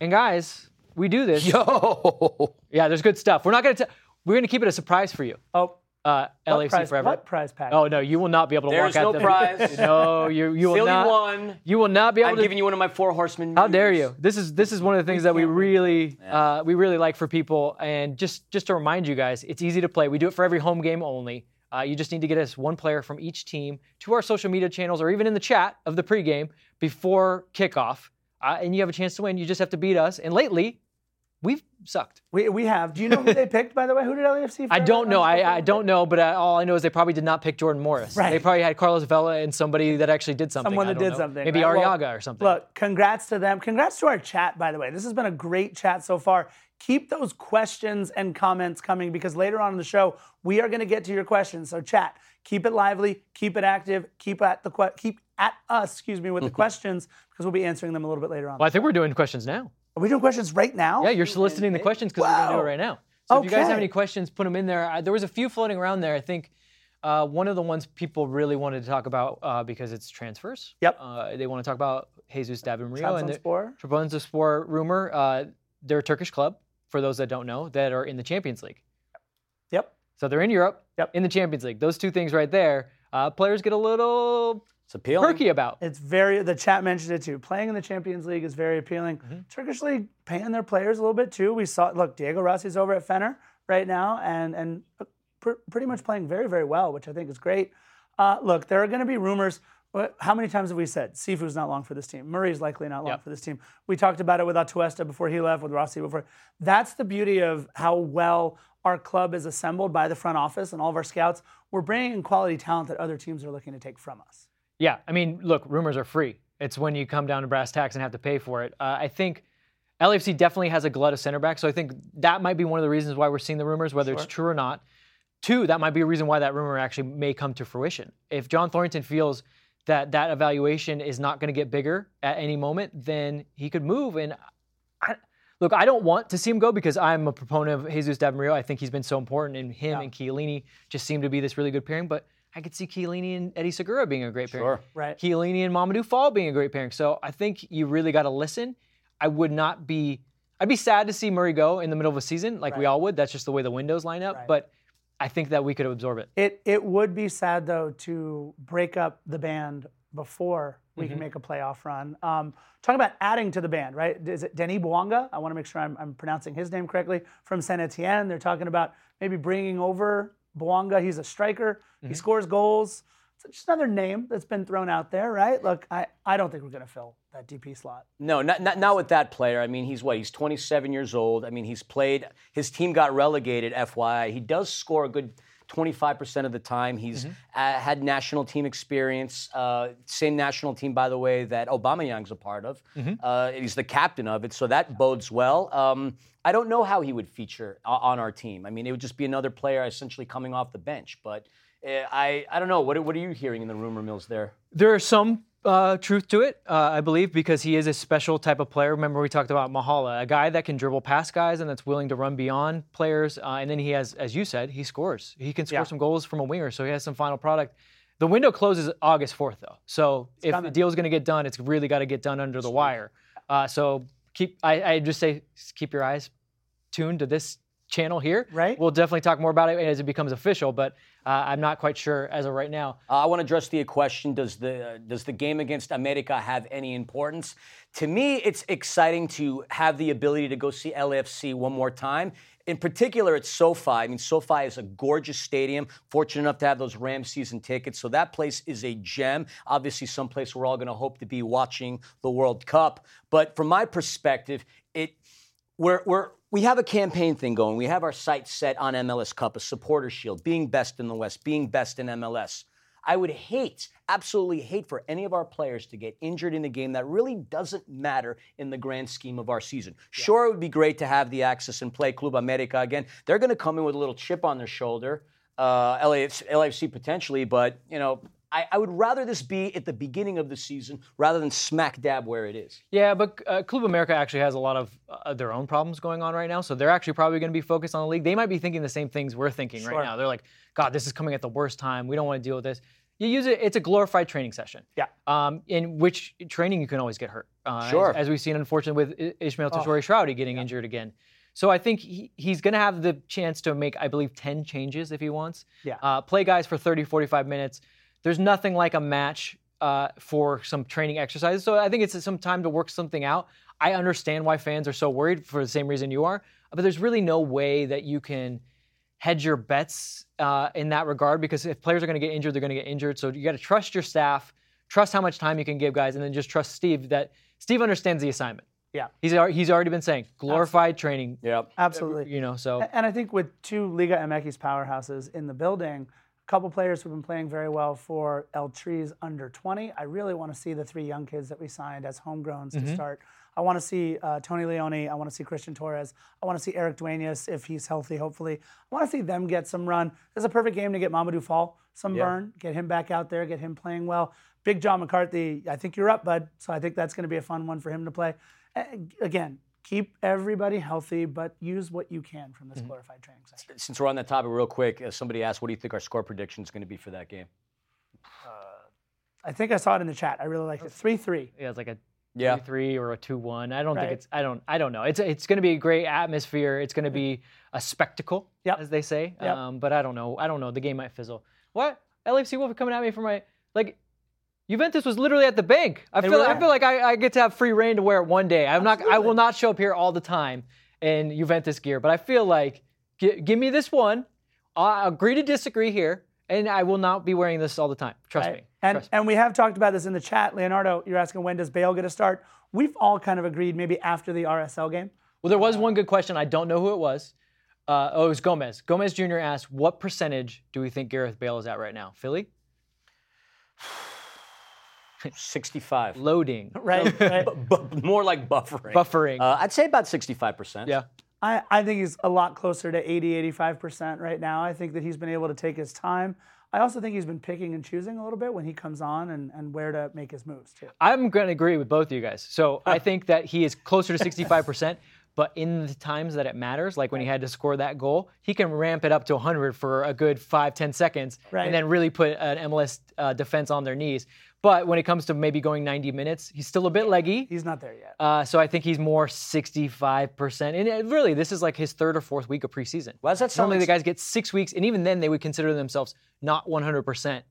And guys, we do this. Yo! Yeah, there's good stuff. We're not going to. Tell we're going to keep it a surprise for you. Oh, uh, What LAFC prize- forever. what prize pack? Oh no, you will not be able to There's walk out. There's no the- prize. No, you you will Philly not. won. You will not be able to- I'm to. giving you one of my four horsemen. How dare you? This is this is one of the things that we really uh, we really like for people. And just just to remind you guys, it's easy to play. We do it for every home game only. Uh, you just need to get us one player from each team to our social media channels or even in the chat of the pregame before kickoff, uh, and you have a chance to win. You just have to beat us. And lately, we've sucked. We, we have. Do you know who they picked, by the way? Who did LAFC? I don't know. I, I don't know, but uh, all I know is they probably did not pick Jordan Morris. Right. They probably had Carlos Vela and somebody that actually did something. Someone that did know. something. Maybe right? Well, Arreaga or something. Look, congrats to them. Congrats to our chat, by the way. This has been a great chat so far. Keep those questions and comments coming because later on in the show we are going to get to your questions. So chat, keep it lively, keep it active, keep at the que- keep at us, excuse me, with the questions because we'll be answering them a little bit later on. well, I think we're doing questions now. Are we doing questions right now? Yeah, you're soliciting the questions because we're going to do it right now. So if you guys have any questions, put them in there. I, there was a few floating around there. I think uh, one of the ones people really wanted to talk about uh, because it's transfers. Yep. Uh, they want to talk about Jesus David and the Trabzonspor. Trabzonspor rumor. Uh, they're a Turkish club, for those that don't know, that are in the Champions League. Yep. So they're in Europe, Yep. in the Champions League. Those two things right there, uh, players get a little It's appealing. perky about. It's very the chat mentioned it too. Playing in the Champions League is very appealing. Mm-hmm. Turkish league paying their players a little bit too. We saw look Diego Rossi's over at Fener right now and and pr- pretty much playing very very well, which I think is great. Uh, look, there are going to be rumors. How many times have we said Cifu's not long for this team? Murray's likely not long Yep. for this team. We talked about it with Atuesta before he left, with Rossi before. That's the beauty of how well our club is assembled by the front office and all of our scouts. We're bringing in quality talent that other teams are looking to take from us. Yeah, I mean, look, rumors are free. It's when you come down to brass tacks and have to pay for it. Uh, I think LAFC definitely has a glut of center backs, so I think that might be one of the reasons why we're seeing the rumors, whether it's true or not. Two, that might be a reason why that rumor actually may come to fruition. If John Thorrington feels that that evaluation is not going to get bigger at any moment, then he could move. And I, look, I don't want to see him go because I'm a proponent of Jesus David Murillo. I think he's been so important, and him and Chiellini just seem to be this really good pairing. But I could see Chiellini and Eddie Segura being a great pairing. Sure. Right. Chiellini and Mamadou Fall being a great pairing. So I think you really got to listen. I would not be. I'd be sad to see Murray go in the middle of a season, like we all would. That's just the way the windows line up. Right. But I think that we could absorb it. It it would be sad though to break up the band before we Mm-hmm. can make a playoff run. Um, talking about adding to the band, right? Is it Denis Bouanga? I want to make sure I'm, I'm pronouncing his name correctly. From Saint Etienne, they're talking about maybe bringing over Bouanga. He's a striker. Mm-hmm. He scores goals. Just another name that's been thrown out there, right? Look, I, I don't think we're going to fill that DP slot. No, not, not not with that player. I mean, he's what? He's 27 years old. I mean, he's played. His team got relegated. FYI, he does score a good 25% of the time. He's uh, had national team experience. Uh, same national team, by the way, that Aubameyang's a part of. Uh, he's the captain of it, so that bodes well. Um, I don't know how he would feature on our team. I mean, it would just be another player essentially coming off the bench. But I, I don't know. What, are- what are you hearing in the rumor mills there? There is some uh, truth to it, uh, I believe, because he is a special type of player. Remember, we talked about Mahala, a guy that can dribble past guys and that's willing to run beyond players. Uh, and then he has, as you said, he scores. He can score Yeah. some goals from a winger, so he has some final product. The window closes August 4th, though. So if the deal is going to get done, it's really got to get done under the wire. Uh, so keep, I, I just say, keep your eyes tuned to this channel here. Right. We'll definitely talk more about it as it becomes official, but uh, I'm not quite sure as of right now. Uh, I want to address the question: Does the uh, does the game against America have any importance? To me, it's exciting to have the ability to go see LAFC one more time. In particular, it's SoFi. I mean, SoFi is a gorgeous stadium. Fortunate enough to have those Rams season tickets, so that place is a gem. Obviously, someplace we're all going to hope to be watching the World Cup. But from my perspective, it we're, we're, we have a campaign thing going. We have our sights set on MLS Cup, a supporter shield, being best in the West, being best in MLS. I would hate, absolutely hate for any of our players to get injured in a game that really doesn't matter in the grand scheme of our season. Sure, it would be great to have the access and play Club America again. They're going to come in with a little chip on their shoulder, uh, LAFC, LAFC potentially, but, you know, I, I would rather this be at the beginning of the season rather than smack dab where it is. Yeah, but uh, Club America actually has a lot of uh, their own problems going on right now, so they're actually probably going to be focused on the league. They might be thinking the same things we're thinking Sure. right now. They're like, God, this is coming at the worst time. We don't want to deal with this. You use it; it's a glorified training session. Yeah. Um, in which training you can always get hurt. Uh, Sure. As, as we've seen, unfortunately, with Ismael Tajouri-Shradi getting injured again. So I think he, he's going to have the chance to make, I believe, 10 changes if he wants. Yeah. Uh, play guys for 30, 45 minutes. There's nothing like a match uh, for some training exercises. So I think it's some time to work something out. I understand why fans are so worried for the same reason you are, but there's really no way that you can hedge your bets uh, in that regard because if players are going to get injured, they're going to get injured. So you got to trust your staff, trust how much time you can give guys, and then just trust Steve that Steve understands the assignment. Yeah. He's he's already been saying glorified training. Yep. Absolutely. You know, so And I think with two Liga MX powerhouses in the building, a couple players who've been playing very well for El Trees under 20. I really want to see the three young kids that we signed as homegrowns to start. I want to see uh, Tony Leone. I want to see Christian Torres. I want to see Eric Duenas if he's healthy, hopefully. I want to see them get some run. This is a perfect game to get Mamadou Fall some burn, get him back out there, get him playing well. Big John McCarthy, I think you're up, bud. So I think that's going to be a fun one for him to play. Again, keep everybody healthy, but use what you can from this glorified training session. Since we're on that topic, real quick, uh, somebody asked, "What do you think our score prediction is going to be for that game?" I think I saw it in the chat. I really liked it. 3 3. yeah, it's like a Yeah. three or a two one. I don't Right. think it's. I don't. I don't know. It's it's going to be a great atmosphere. It's going to be a spectacle, Yep. as they say. Yep. Um, but I don't know. I don't know. The game might fizzle. What? LAFC Wolf coming at me for my like. Juventus was literally at the Banc. I feel. I feel like I, I get to have free reign to wear it one day. I'm not. I will not show up here all the time in Juventus gear. But I feel like gi- give me this one. I agree to disagree here, and I will not be wearing this all the time. Trust Right. me. And Trust me. and we have talked about this in the chat. Leonardo, you're asking when does Bale get a start? We've all kind of agreed maybe after the RSL game. Well, there was one good question. I don't know who it was. Uh, oh, it was Gomez. Gomez Jr. asked, "What percentage do we think Gareth Bale is at right now?" Philly 65. loading, Right. right. Bu- more like buffering. buffering. Uh, I'd say about 65%. yeah, I, I think he's a lot closer to 80, 85% right now. I think that he's been able to take his time. I also think he's been picking and choosing a little bit when he comes on and, and where to make his moves too. I'm going to agree with both of you guys. So I think that he is closer to 65%. But in the times that it matters, like when he had to score that goal, he can ramp it up to 100 for a good five, 10 seconds, Right. and then really put an MLS uh, defense on their knees. But when it comes to maybe going 90 minutes, he's still a bit leggy. He's not there yet. Uh, so I think he's more 65%. And it, really, this is like his third or fourth week of preseason. Why does that sound Normally, the guys get six weeks, and even then, they would consider themselves not 100%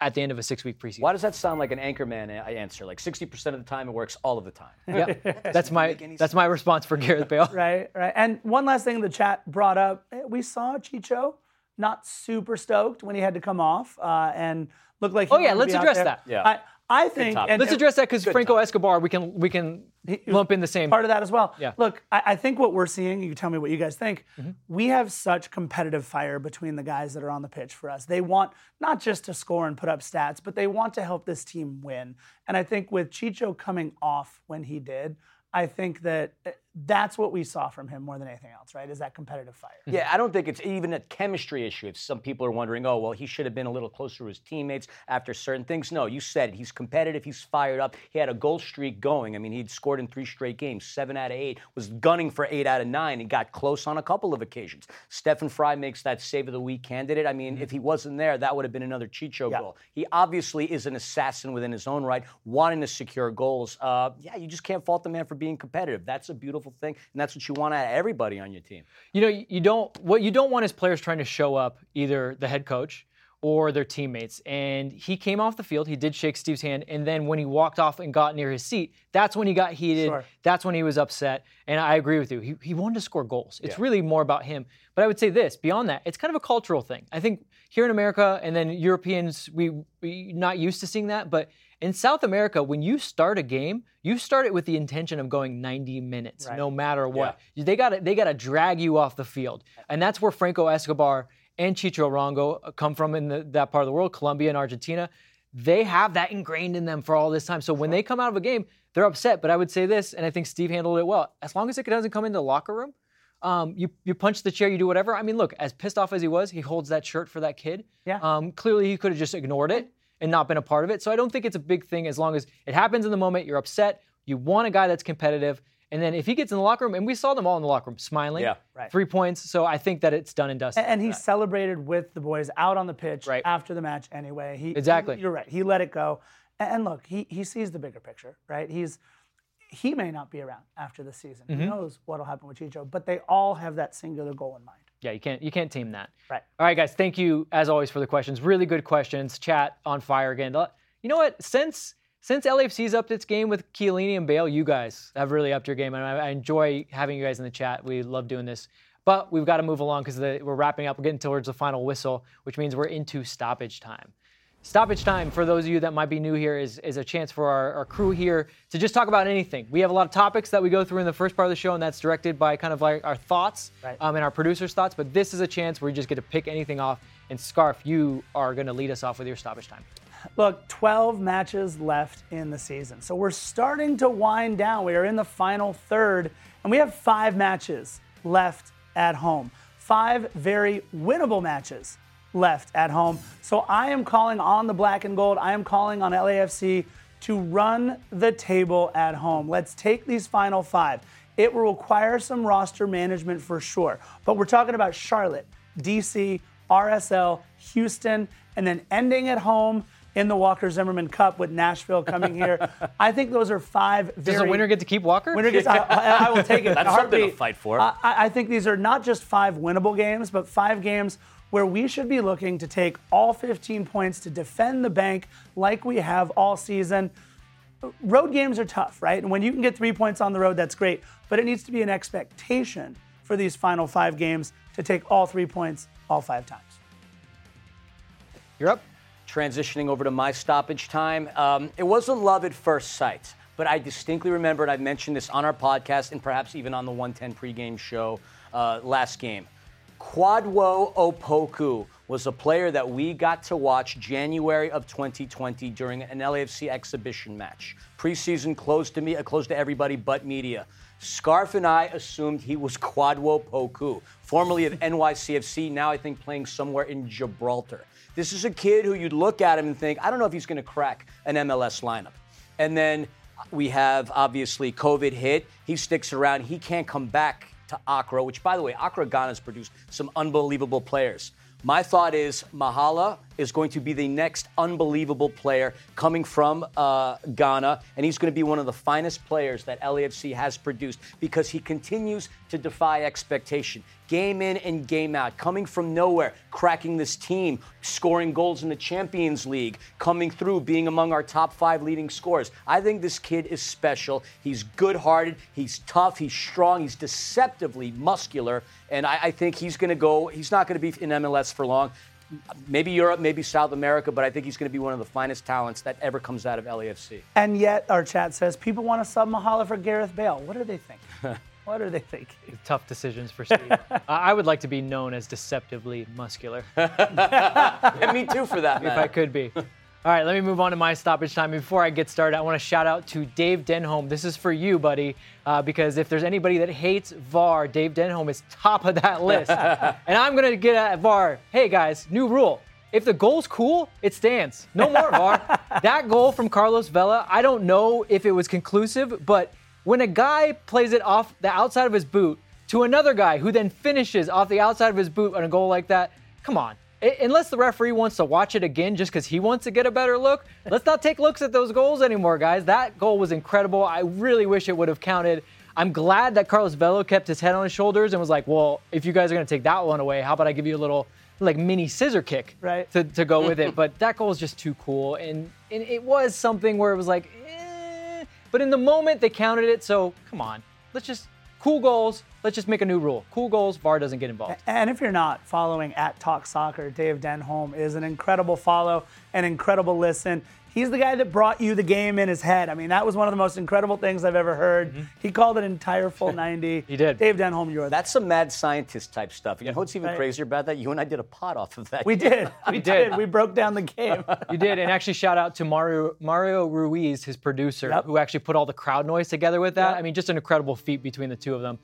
at the end of a six week preseason. Why does that sound like an anchorman a- answer? Like 60% of the time it works all of the time. Yeah, that's my that's my response for Gareth Bale. Right, right. And one last thing the chat brought up, we saw Chicho not super stoked when he had to come off uh, and looked like. He Oh, yeah, let's be address that. Yeah. I, I think. and- Let's address that because Franco Escobar, we can we can lump in the same. part of that as well. Yeah. Look, I, I think what we're seeing, you tell me what you guys think. Mm-hmm. We have such competitive fire between the guys that are on the pitch for us. They want not just to score and put up stats, but they want to help this team win. And I think with Chicho coming off when he did, I think that that's what we saw from him more than anything else, right? Is that competitive fire. Yeah, I don't think it's even a chemistry issue. If some people are wondering, oh, well, he should have been a little closer to his teammates after certain things. No, you said it. He's competitive. He's fired up. He had a goal streak going. I mean, he'd scored in three straight games, seven out of eight, was gunning for eight out of nine. He got close on a couple of occasions. Stefan Frei makes that save of the week candidate. I mean, if he wasn't there, that would have been another Chicho Yeah. goal. He obviously is an assassin within his own right, wanting to secure goals. Uh, yeah, you just can't fault the man for being competitive. That's a beautiful thing, and that's what you want out of everybody on your team. You know, you don't what you don't want is players trying to show up either the head coach or their teammates. And he came off the field, he did shake Steve's hand, and then when he walked off and got near his seat, that's when he got heated. Sure. That's when he was upset. And I agree with you. He, he wanted to score goals. It's really more about him. But I would say this, beyond that, it's kind of a cultural thing. I think here in America and then Europeans, we we not used to seeing that, but in South America, when you start a game, you start it with the intention of going 90 minutes, no matter what. They got they got to drag you off the field, and that's where Franco Escobar and Chicho Arango come from in the, that part of the world, Colombia and Argentina. They have that ingrained in them for all this time. So when they come out of a game, they're upset. But I would say this, and I think Steve handled it well. As long as it doesn't come into the locker room, um, you you punch the chair, you do whatever. I mean, look, as pissed off as he was, he holds that shirt for that kid. Yeah. Um, clearly, he could have just ignored it and not been a part of it. So I don't think it's a big thing as long as it happens in the moment. You're upset. You want a guy that's competitive. And then if he gets in the locker room, and we saw them all in the locker room smiling, Yeah. Right. three points. So I think that it's done and dusted. And he celebrated with the boys out on the pitch Right. after the match anyway. He, Exactly. You're right. He let it go. And- And look, he, he sees the bigger picture, right? He's he may not be around after the season. Who Mhm. knows what'll happen with Chicho? But they all have that singular goal in mind. Yeah, you can't you can't team that. Right. All right, guys. Thank you as always for the questions. Really good questions. Chat on fire again. You know what? Since since LAFC's upped its game with Chiellini and Bale, you guys have really upped your game, and I, I enjoy having you guys in the chat. We love doing this. But we've got to move along because we're wrapping up. We're getting towards the final whistle, which means we're into stoppage time. Stoppage time, for those of you that might be new here, is, is a chance for our, our crew here to just talk about anything. We have a lot of topics that we go through in the first part of the show, and that's directed by kind of like our thoughts Right. um, and our producer's thoughts. But this is a chance where you just get to pick anything off. And Scarf, you are going to lead us off with your stoppage time. Look, 12 matches left in the season. So we're starting to wind down. We are in the final third, and we have five matches left at home. Five very winnable matches left at home. So I am calling on the black and gold. I am calling on LAFC to run the table at home. Let's take these final five. It will require some roster management for sure. But we're talking about Charlotte, DC, RSL, Houston, and then ending at home in the Walker Zimmerman Cup with Nashville coming here. I think those are five very. Does the winner get to keep Walker? Winner gets. I, I- I will take it. That's something to fight for. I, I think these are not just five winnable games, but five games where we should be looking to take all 15 points to defend the Banc like we have all season. Road games are tough, right? And when you can get three points on the road, that's great. But it needs to be an expectation for these final five games to take all three points all five times. You're up. Transitioning over to my stoppage time. Um, it wasn't love at first sight, but I distinctly remember, and I've mentioned this on our podcast and perhaps even on the 110 pregame show uh, last game. Kwadwo Opoku was a player that we got to watch January of 2020 during an LAFC exhibition match. Preseason closed to me, uh, closed to everybody but media. Scarf and I assumed he was Kwadwo Poku, formerly of NYCFC, now I think playing somewhere in Gibraltar. This is a kid who you'd look at him and think, I don't know if he's going to crack an MLS lineup. And then we have obviously COVID hit. He sticks around. He can't come back to Accra, which, by the way, Accra Ghana has produced some unbelievable players. My thought is Mahala is going to be the next unbelievable player coming from uh, Ghana, and he's going to be one of the finest players that LAFC has produced because he continues to defy expectation. Game in and game out, coming from nowhere, cracking this team, scoring goals in the Champions League, coming through, being among our top five leading scorers. I think this kid is special. He's good hearted, he's tough, he's strong, he's deceptively muscular, and I, I think he's going to go, he's not going to be in MLS for long. Maybe Europe, maybe South America, but I think he's going to be one of the finest talents that ever comes out of LAFC. And yet, our chat says people want to sub Mahala for Gareth Bale. What do they think? what are they thinking? Tough decisions for Steve. I I would like to be known as deceptively muscular. and me too, for that if. I could be. All right, let me move on to my stoppage time. Before I get started, I want to shout out to Dave Denholm. This is for you, buddy, uh, because if there's anybody that hates VAR, Dave Denholm is top of that list. and I'm going to get at VAR. Hey, guys, new rule. If the goal's cool, it stands. No more VAR. that goal from Carlos Vela, I don't know if it was conclusive, but when a guy plays it off the outside of his boot to another guy who then finishes off the outside of his boot on a goal like that, come on. Unless the referee wants to watch it again just because he wants to get a better look, let's not take looks at those goals anymore, guys. That goal was incredible. I really wish it would have counted. I'm glad that Carlos Vela kept his head on his shoulders and was like, well, if you guys are going to take that one away, how about I give you a little like mini scissor kick Right. to, to go with it? But that goal is just too cool. And, and it was something where it was like, eh. But in the moment, they counted it. So come on, let's just cool goals. Let's just make a new rule. Cool goals, VAR doesn't get involved. And if you're not following at Talk Soccer, Dave Denholm is an incredible follow, an incredible listen. He's the guy that brought you the game in his head. I mean, that was one of the most incredible things I've ever heard. He called an entire full 90. He did. Dave Denholm, you're That's some mad scientist type stuff. You know what's even Right. crazier about that? You and I did a pot off of that. We did. We did. We broke down the game. You did, and actually shout out to Mario Mario Ruiz, his producer, Yep. who actually put all the crowd noise together with that. Yep. I mean, just an incredible feat between the two of them.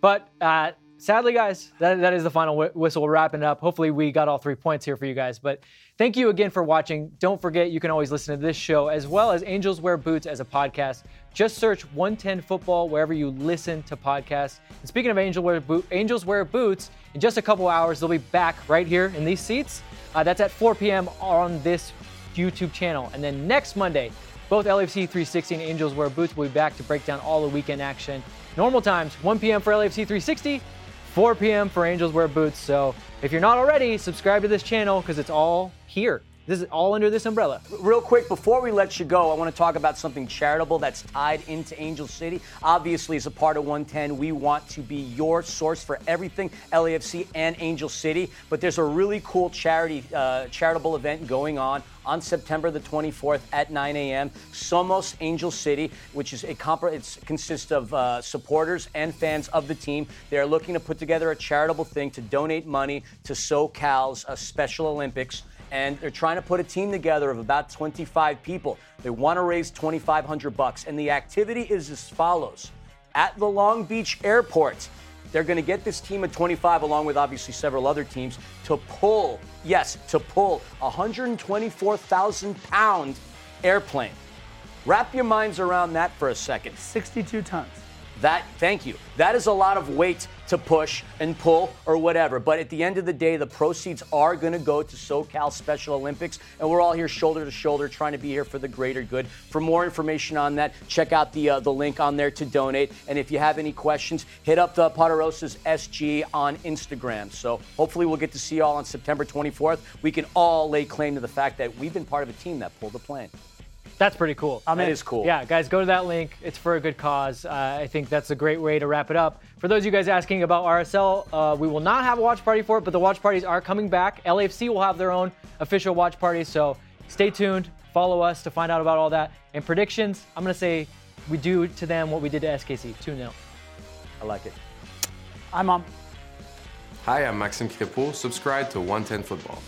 But uh, sadly, guys, that, that is the final whi- whistle. We're wrapping up. Hopefully, we got all three points here for you guys. But thank you again for watching. Don't forget, you can always listen to this show as well as Angels Wear Boots as a podcast. Just search 110 Football wherever you listen to podcasts. And speaking of Angel Wear Boot, Angels Wear Boots, in just a couple hours, they'll be back right here in these seats. Uh, that's at 4 p.m. on this YouTube channel. And then next Monday, Both LAFC 360 and Angels Wear Boots will be back to break down all the weekend action. Normal times, 1 p.m. for LAFC 360, 4 p.m. for Angels Wear Boots. So if you're not already, subscribe to this channel because it's all here. This is all under this umbrella. Real quick, before we let you go, I want to talk about something charitable that's tied into Angel City. Obviously, as a part of 110, we want to be your source for everything LAFC and Angel City. But there's a really cool charity uh, charitable event going on on September the 24th at 9 a.m. Somos Angel City, which is a comp- it consists of uh, supporters and fans of the team. They are looking to put together a charitable thing to donate money to SoCal's uh, Special Olympics and they're trying to put a team together of about 25 people. They want to raise 2,500 bucks, and the activity is as follows: at the Long Beach Airport. They're going to get this team of 25, along with obviously several other teams, to pull, yes, to pull 124,000 pound airplane. Wrap your minds around that for a second. 62 tons. That, thank you. That is a lot of weight to push and pull or whatever. But at the end of the day, the proceeds are going to go to SoCal Special Olympics. And we're all here shoulder to shoulder trying to be here for the greater good. For more information on that, check out the, uh, the link on there to donate. And if you have any questions, hit up the Poderosa's SG on Instagram. So hopefully we'll get to see you all on September 24th. We can all lay claim to the fact that we've been part of a team that pulled the plane. That's pretty cool. That is cool. Yeah, guys, go to that link. It's for a good cause. Uh, I think that's a great way to wrap it up. For those of you guys asking about RSL, uh, we will not have a watch party for it, but the watch parties are coming back. LAFC will have their own official watch party, so stay tuned. Follow us to find out about all that. And predictions, I'm going to say we do to them what we did to SKC 2 0. I like it. I'm on. Hi, I'm Maxim Crépeau. Subscribe to 110 Football.